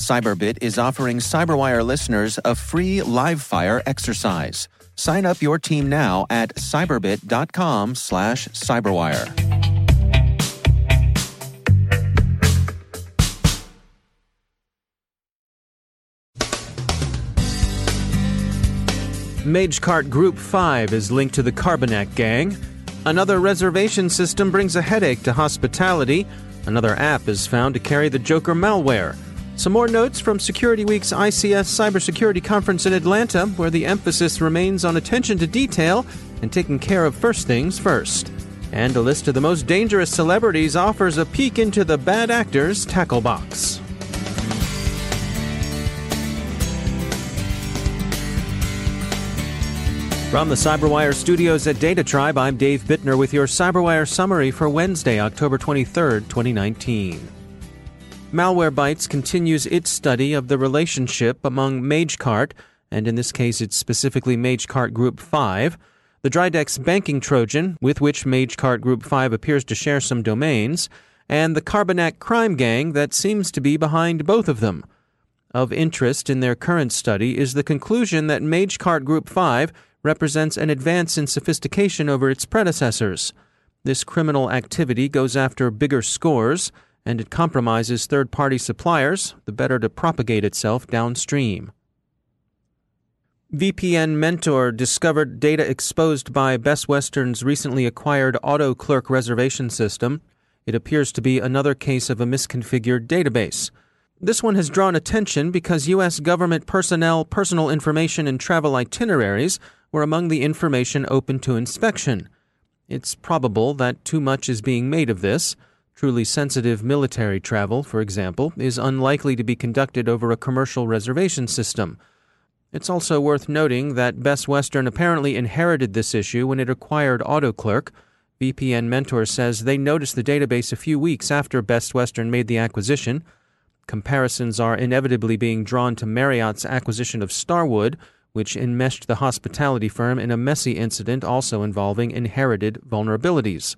Cyberbit is offering Cyberwire listeners a free live fire exercise. Sign up your team now at cyberbit.com slash cyberwire. Magecart Group 5 is linked to the Carbanak gang. Another reservation system brings a headache to hospitality. Another app is found to carry the Joker malware. Some more notes from Security Week's ICS Cybersecurity Conference in Atlanta, where the emphasis remains on attention to detail and taking care of first things first. And a list of the most dangerous celebrities offers a peek into the bad actors' tackle box. From the CyberWire studios at Data Tribe, I'm Dave Bittner with your CyberWire summary for Wednesday, October 23, 2019. Malwarebytes continues its study of the relationship among MageCart, and in this case it's specifically MageCart Group 5, the Dridex banking Trojan, with which MageCart Group 5 appears to share some domains, and the Carbanak crime gang that seems to be behind both of them. Of interest in their current study is the conclusion that MageCart Group 5 represents an advance in sophistication over its predecessors. This criminal activity goes after bigger scores, and it compromises third party suppliers, the better to propagate itself downstream. VPN Mentor discovered data exposed by Best Western's recently acquired AutoClerk reservation system. It appears to be another case of a misconfigured database. This one has drawn attention because U.S. government personnel, personal information, and travel itineraries were among the information open to inspection. It's probable that too much is being made of this. Truly sensitive military travel, for example, is unlikely to be conducted over a commercial reservation system. It's also worth noting that Best Western apparently inherited this issue when it acquired AutoClerk. VPN Mentor says they noticed the database a few weeks after Best Western made the acquisition. Comparisons are inevitably being drawn to Marriott's acquisition of Starwood, which enmeshed the hospitality firm in a messy incident also involving inherited vulnerabilities.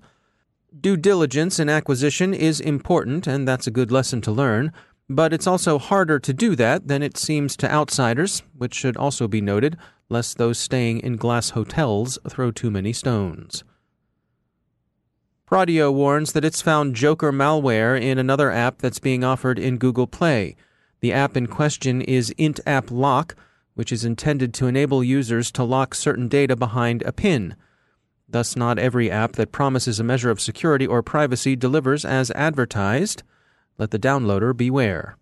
Due diligence in acquisition is important, and that's a good lesson to learn, but it's also harder to do that than it seems to outsiders, which should also be noted, lest those staying in glass hotels throw too many stones. Pradeo warns that it's found Joker malware in another app that's being offered in Google Play. The app in question is IntApp Lock, which is intended to enable users to lock certain data behind a PIN. Thus, not every app that promises a measure of security or privacy delivers as advertised. Let the downloader beware.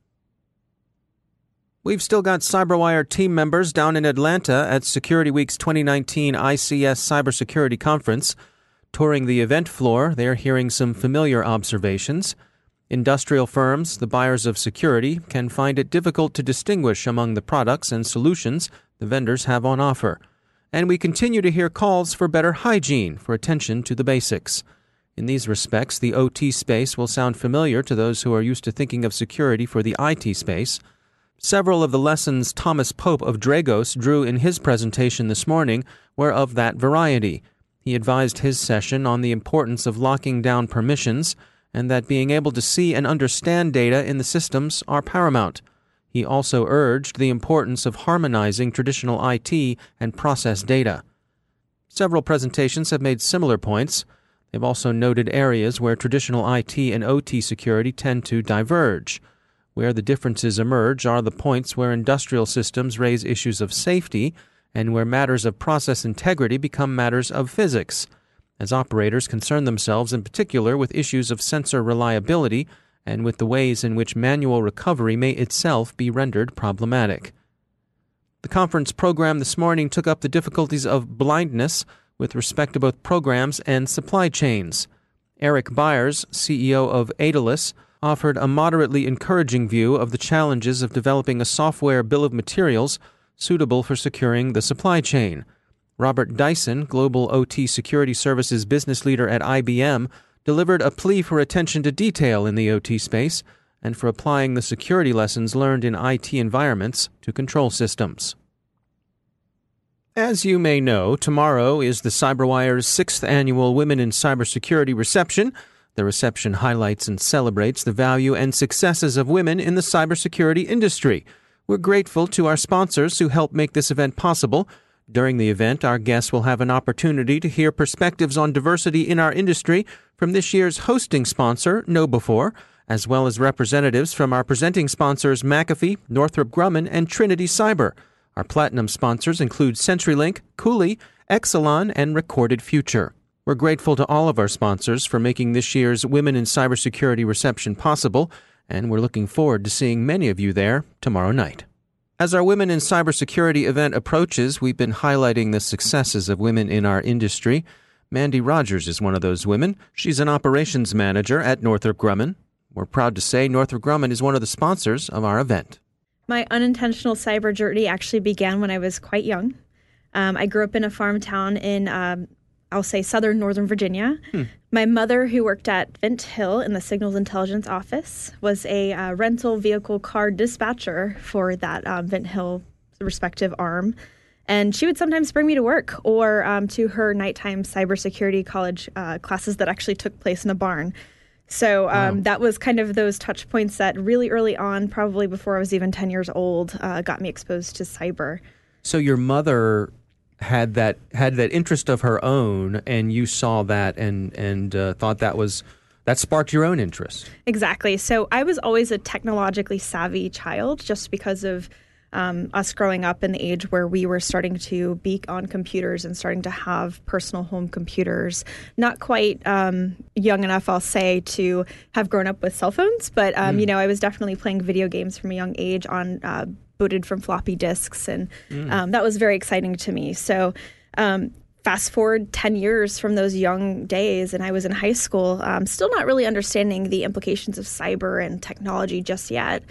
We've still got CyberWire team members down in Atlanta at Security Week's 2019 ICS Cybersecurity Conference. Touring the event floor, they're hearing some familiar observations. Industrial firms, the buyers of security, can find it difficult to distinguish among the products and solutions the vendors have on offer. And we continue to hear calls for better hygiene, for attention to the basics. In these respects, the OT space will sound familiar to those who are used to thinking of security for the IT space. Several of the lessons Thomas Pope of Dragos drew in his presentation this morning were of that variety. He advised his session on the importance of locking down permissions and that being able to see and understand data in the systems are paramount. He also urged the importance of harmonizing traditional IT and process data. Several presentations have made similar points. They've also noted areas where traditional IT and OT security tend to diverge. Where the differences emerge are the points where industrial systems raise issues of safety and where matters of process integrity become matters of physics as operators concern themselves in particular with issues of sensor reliability and with the ways in which manual recovery may itself be rendered problematic. The conference program this morning took up the difficulties of blindness with respect to both programs and supply chains. Eric Byres, CEO of aDolus, offered a moderately encouraging view of the challenges of developing a software bill of materials suitable for securing the supply chain. Robert Dyson, Global OT Security Services business leader at IBM, delivered a plea for attention to detail in the OT space and for applying the security lessons learned in IT environments to control systems. As you may know, tomorrow is the CyberWire's sixth annual Women in Cybersecurity reception. The reception highlights and celebrates the value and successes of women in the cybersecurity industry. We're grateful to our sponsors who help make this event possible. During the event, our guests will have an opportunity to hear perspectives on diversity in our industry from this year's hosting sponsor, KnowBe4, as well as representatives from our presenting sponsors McAfee, Northrop Grumman, and Trinity Cyber. Our platinum sponsors include CenturyLink, Cooley, Exelon, and Recorded Future. We're grateful to all of our sponsors for making this year's Women in Cybersecurity reception possible, and we're looking forward to seeing many of you there tomorrow night. As our Women in Cybersecurity event approaches, we've been highlighting the successes of women in our industry. Mandy Rogers is one of those women. She's an operations manager at Northrop Grumman. We're proud to say Northrop Grumman is one of the sponsors of our event. My unintentional cyber journey actually began when I was quite young. Um, I grew up in a farm town in, um, I'll say, southern Northern Virginia. Hmm. My mother, who worked at Vint Hill in the Signals Intelligence Office, was a uh, rental vehicle car dispatcher for that um, Vint Hill respective arm. And she would sometimes bring me to work or um, to her nighttime cybersecurity college uh, classes that actually took place in a barn. So um, wow. that was kind of those touch points that really early on, probably before I was even 10 years old, uh, got me exposed to cyber. So your mother had that had that interest of her own, and you saw that and and uh, thought that was that sparked your own interest. Exactly. So I was always a technologically savvy child, just because of um, us growing up in the age where we were starting to be on computers and starting to have personal home computers. Not quite um, young enough, I'll say, to have grown up with cell phones, but um, mm. you know, I was definitely playing video games from a young age on. Uh, booted from floppy disks, and mm. um, that was very exciting to me. So, um, fast forward 10 years from those young days, and I was in high school, um, still not really understanding the implications of cyber and technology just yet.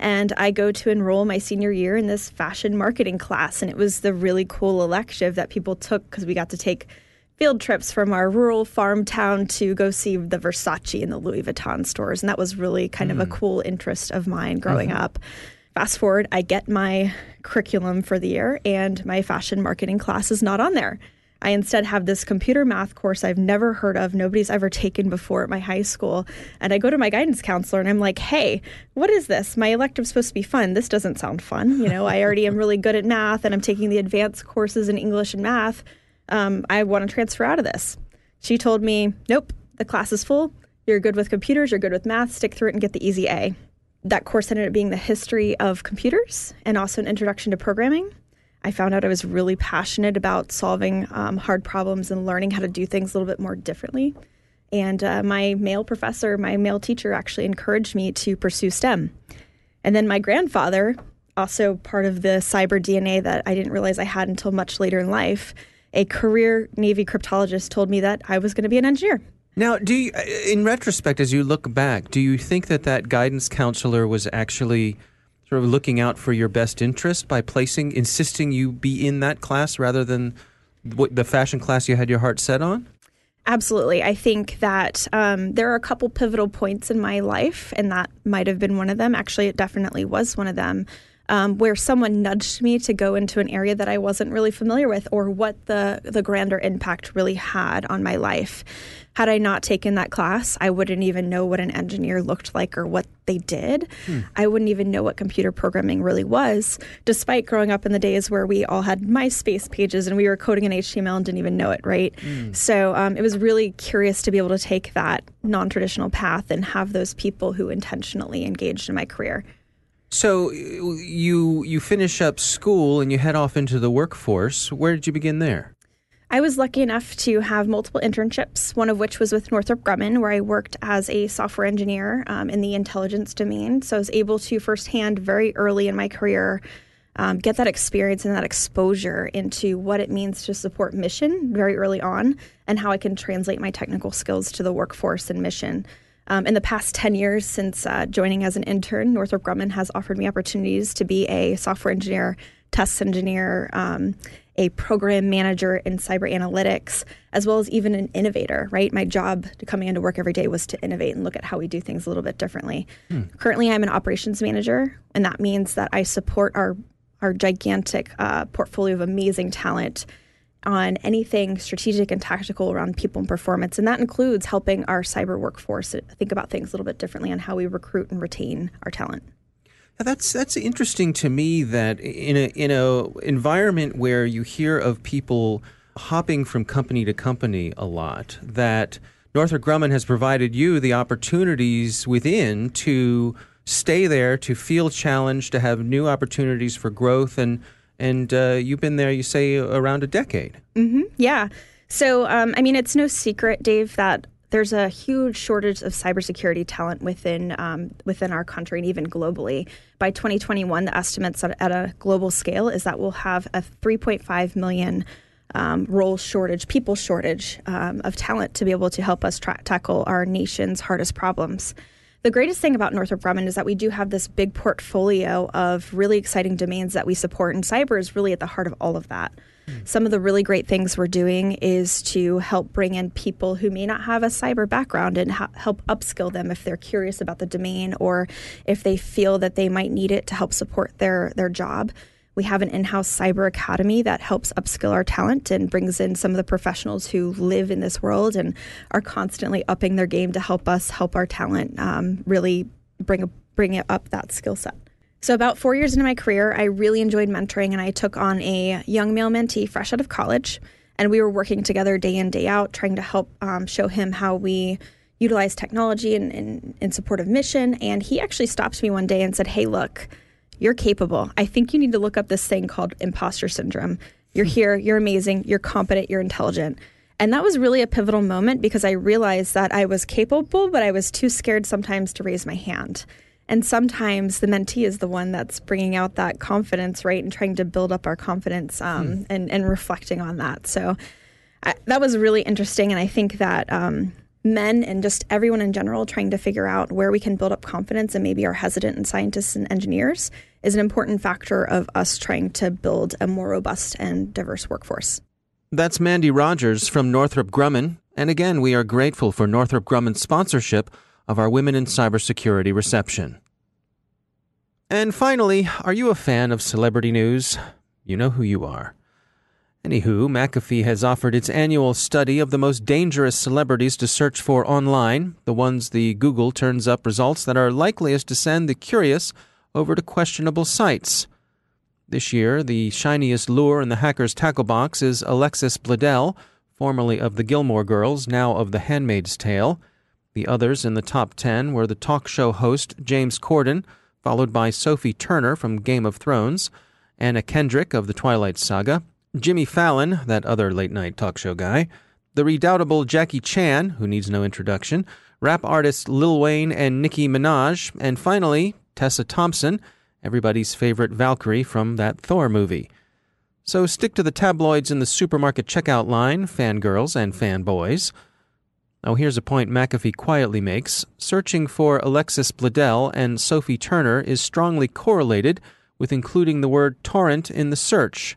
And I go to enroll my senior year in this fashion marketing class, and it was the really cool elective that people took because we got to take field trips from our rural farm town to go see the Versace and the Louis Vuitton stores. And that was really kind mm. of a mm. cool interest of mine growing mm-hmm. up. Fast forward, I get my curriculum for the year, and my fashion marketing class is not on there. I instead have this computer math course I've never heard of, nobody's ever taken before at my high school. And I go to my guidance counselor and I'm like, hey, what is this? My elective's supposed to be fun. This doesn't sound fun. You know, I already am really good at math and I'm taking the advanced courses in English and math. Um, I want to transfer out of this. She told me, nope, the class is full. You're good with computers, you're good with math, stick through it and get the easy A that course ended up being the history of computers and also an introduction to programming. I found out I was really passionate about solving um, hard problems and learning how to do things a little bit more differently. And uh, my male professor, my male teacher, actually encouraged me to pursue STEM. And then my grandfather, also part of the cyber DNA that I didn't realize I had until much later in life, a career Navy cryptologist told me that I was going to be an engineer. Now, do you, uh, in retrospect, as you look back, do you think that that guidance counselor was actually sort of looking out for your best interest by placing, insisting you be in that class rather than the fashion class you had your heart set on? Absolutely. I think that um, there are a couple pivotal points in my life, and that might have been one of them. Actually, it definitely was one of them. Um, where someone nudged me to go into an area that I wasn't really familiar with, or what the the grander impact really had on my life. Had I not taken that class, I wouldn't even know what an engineer looked like or what they did. Hmm. I wouldn't even know what computer programming really was, despite growing up in the days where we all had MySpace pages and we were coding in HTML and didn't even know it, right? Hmm. So um, it was really curious to be able to take that non traditional path and have those people who intentionally engaged in my career. So you you finish up school and you head off into the workforce. Where did you begin there? I was lucky enough to have multiple internships, one of which was with Northrop Grumman, where I worked as a software engineer um, in the intelligence domain. So I was able to firsthand, very early in my career, um, get that experience and that exposure into what it means to support mission very early on and how I can translate my technical skills to the workforce and mission. Um, in the past 10 years since uh, joining as an intern, Northrop Grumman has offered me opportunities to be a software engineer, test engineer, um, a program manager in cyber analytics, as well as even an innovator, right? My job coming into work every day was to innovate and look at how we do things a little bit differently. Hmm. Currently, I'm an operations manager, and that means that I support our, our gigantic uh, portfolio of amazing talent on anything strategic and tactical around people and performance. And that includes helping our cyber workforce think about things a little bit differently on how we recruit and retain our talent. That's that's interesting to me that in a in a environment where you hear of people hopping from company to company a lot, that Northrop Grumman has provided you the opportunities within to stay there, to feel challenged, to have new opportunities for growth, and and uh, you've been there, you say, around a decade. Mm-hmm. Yeah. So, um, I mean, it's no secret, Dave, that there's a huge shortage of cybersecurity talent within um, within our country and even globally. By 2021, the estimates at, at a global scale is that we'll have a 3.5 million um, role shortage, people shortage um, of talent to be able to help us tra- tackle our nation's hardest problems. The greatest thing about Northrop Grumman is that we do have this big portfolio of really exciting domains that we support, and cyber is really at the heart of all of that. Hmm. Some of the really great things we're doing is to help bring in people who may not have a cyber background and ha- help upskill them if they're curious about the domain or if they feel that they might need it to help support their their job. We have an in-house cyber academy that helps upskill our talent and brings in some of the professionals who live in this world and are constantly upping their game to help us help our talent um, really bring bring it up that skill set. So, about four years into my career, I really enjoyed mentoring, and I took on a young male mentee fresh out of college. And we were working together day in, day out, trying to help um, show him how we utilize technology in, in, in support of mission. And he actually stopped me one day and said, Hey, look, you're capable. I think you need to look up this thing called imposter syndrome. You're hmm. here, you're amazing, you're competent, you're intelligent. And that was really a pivotal moment because I realized that I was capable, but I was too scared sometimes to raise my hand. And sometimes the mentee is the one that's bringing out that confidence, right, and trying to build up our confidence um, hmm. and, and reflecting on that. So I, that was really interesting. And I think that um, men and just everyone in general trying to figure out where we can build up confidence and maybe are hesitant in scientists and engineers is an important factor of us trying to build a more robust and diverse workforce. That's Mandy Rogers from Northrop Grumman. And again, we are grateful for Northrop Grumman's sponsorship of our Women in Cybersecurity reception. And finally, are you a fan of celebrity news? You know who you are. Anywho, McAfee has offered its annual study of the most dangerous celebrities to search for online, the ones the Google turns up results that are likeliest to send the curious over to questionable sites. This year, the shiniest lure in the hacker's tackle box is Alexis Bledel, formerly of the Gilmore Girls, now of The Handmaid's Tale. The others in the top 10 were the talk show host James Corden, followed by Sophie Turner from Game of Thrones, Anna Kendrick of The Twilight Saga, Jimmy Fallon, that other late night talk show guy, the redoubtable Jackie Chan, who needs no introduction, rap artists Lil Wayne and Nicki Minaj, and finally, Tessa Thompson, everybody's favorite Valkyrie from that Thor movie. So stick to the tabloids in the supermarket checkout line, fangirls and fanboys. Oh, here's a point McAfee quietly makes. Searching for Alexis Bledel and Sophie Turner is strongly correlated with including the word torrent in the search.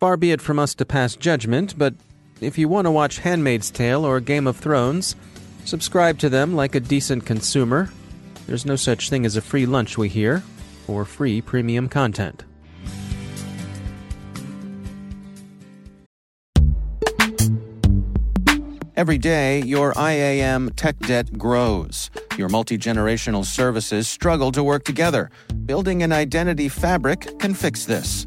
Far be it from us to pass judgment, but if you want to watch Handmaid's Tale or Game of Thrones, subscribe to them like a decent consumer. There's no such thing as a free lunch, we hear, or free premium content. Every day, your IAM tech debt grows. Your multi generational services struggle to work together. Building an identity fabric can fix this.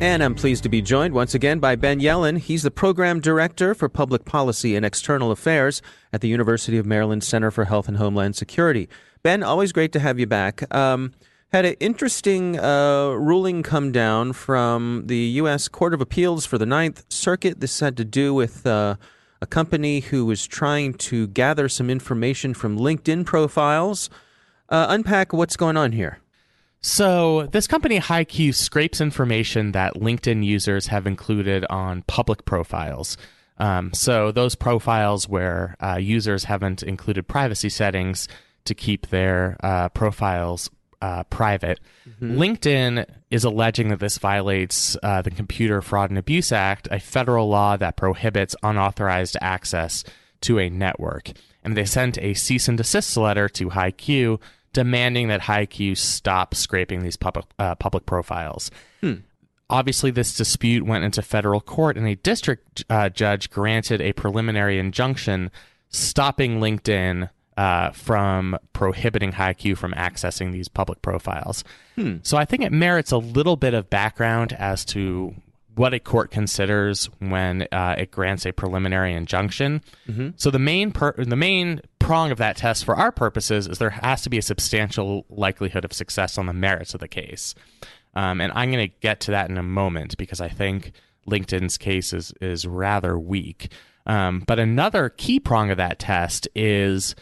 And I'm pleased to be joined once again by Ben Yelin. He's the Program Director for Public Policy and External Affairs at the University of Maryland Center for Health and Homeland Security. Ben, always great to have you back. Um, had an interesting uh, ruling come down from the U.S. Court of Appeals for the Ninth Circuit. This had to do with uh, a company who was trying to gather some information from LinkedIn profiles. Uh, unpack what's going on here. So, this company, hiQ, scrapes information that LinkedIn users have included on public profiles. Um, so, those profiles where uh, users haven't included privacy settings to keep their uh, profiles uh, private. Mm-hmm. LinkedIn is alleging that this violates uh, the Computer Fraud and Abuse Act, a federal law that prohibits unauthorized access to a network. And they sent a cease and desist letter to hiQ demanding that hiQ stop scraping these public uh, public profiles. Hmm. Obviously, this dispute went into federal court, and a district uh, judge granted a preliminary injunction stopping LinkedIn uh, from prohibiting hiQ from accessing these public profiles. Hmm. So I think it merits a little bit of background as to what a court considers when uh, it grants a preliminary injunction. Mm-hmm. So the main per- the main prong of that test for our purposes is there has to be a substantial likelihood of success on the merits of the case. Um, and I'm going to get to that in a moment because I think LinkedIn's case is is rather weak. Um, but another key prong of that test is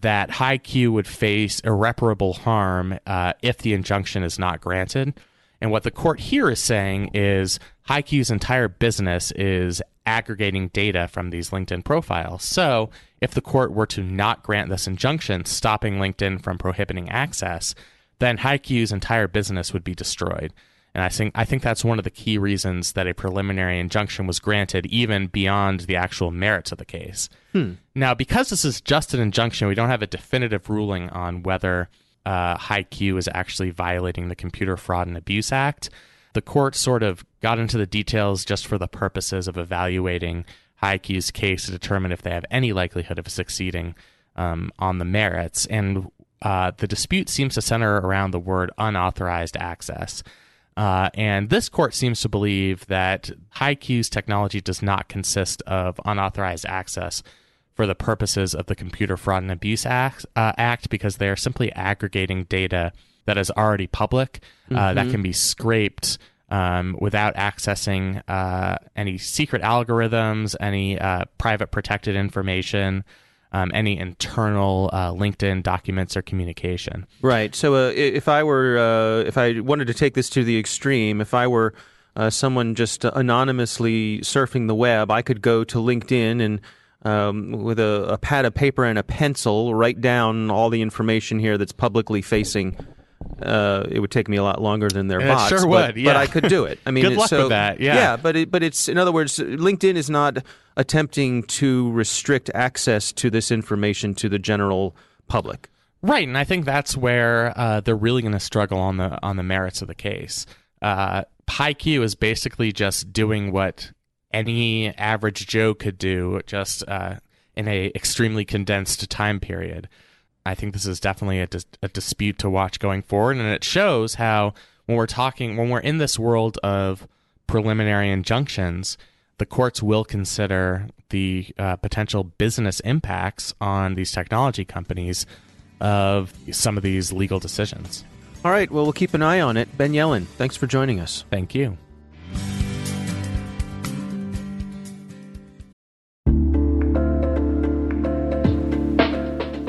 that hiQ would face irreparable harm uh, if the injunction is not granted. And what the court here is saying is hiQ's entire business is aggregating data from these LinkedIn profiles. So if the court were to not grant this injunction, stopping LinkedIn from prohibiting access, then hiQ's entire business would be destroyed. And I think I think that's one of the key reasons that a preliminary injunction was granted, even beyond the actual merits of the case. Hmm. Now, because this is just an injunction, we don't have a definitive ruling on whether uh, hiQ is actually violating the Computer Fraud and Abuse Act. The court sort of got into the details just for the purposes of evaluating hiQ's case to determine if they have any likelihood of succeeding um, on the merits. And uh, the dispute seems to center around the word unauthorized access. Uh, and this court seems to believe that hiQ's technology does not consist of unauthorized access for the purposes of the Computer Fraud and Abuse Act, uh, Act because they are simply aggregating data that is already public uh, mm-hmm. that can be scraped um, without accessing uh, any secret algorithms, any uh, private protected information. Um, any internal uh, LinkedIn documents or communication. Right. So, uh, if I were, uh, if I wanted to take this to the extreme, if I were someone just anonymously surfing the web, I could go to LinkedIn and um, with a, a, pad of paper and a pencil, write down all the information here that's publicly facing. Uh, it would take me a lot longer than their bots. sure but, yeah. but I could do it. I mean, good luck so, with that. Yeah, yeah, but it, but it's in other words, LinkedIn is not attempting to restrict access to this information to the general public. Right, and I think that's where uh, they're really going to struggle on the on the merits of the case. Uh, hiQ is basically just doing what any average Joe could do, just uh, in a extremely condensed time period. I think this is definitely a, dis- a dispute to watch going forward, and it shows how when we're talking when we're in this world of preliminary injunctions, the courts will consider the uh, potential business impacts on these technology companies of some of these legal decisions. All right, well, we'll keep an eye on it. Ben Yelin, thanks for joining us. Thank you.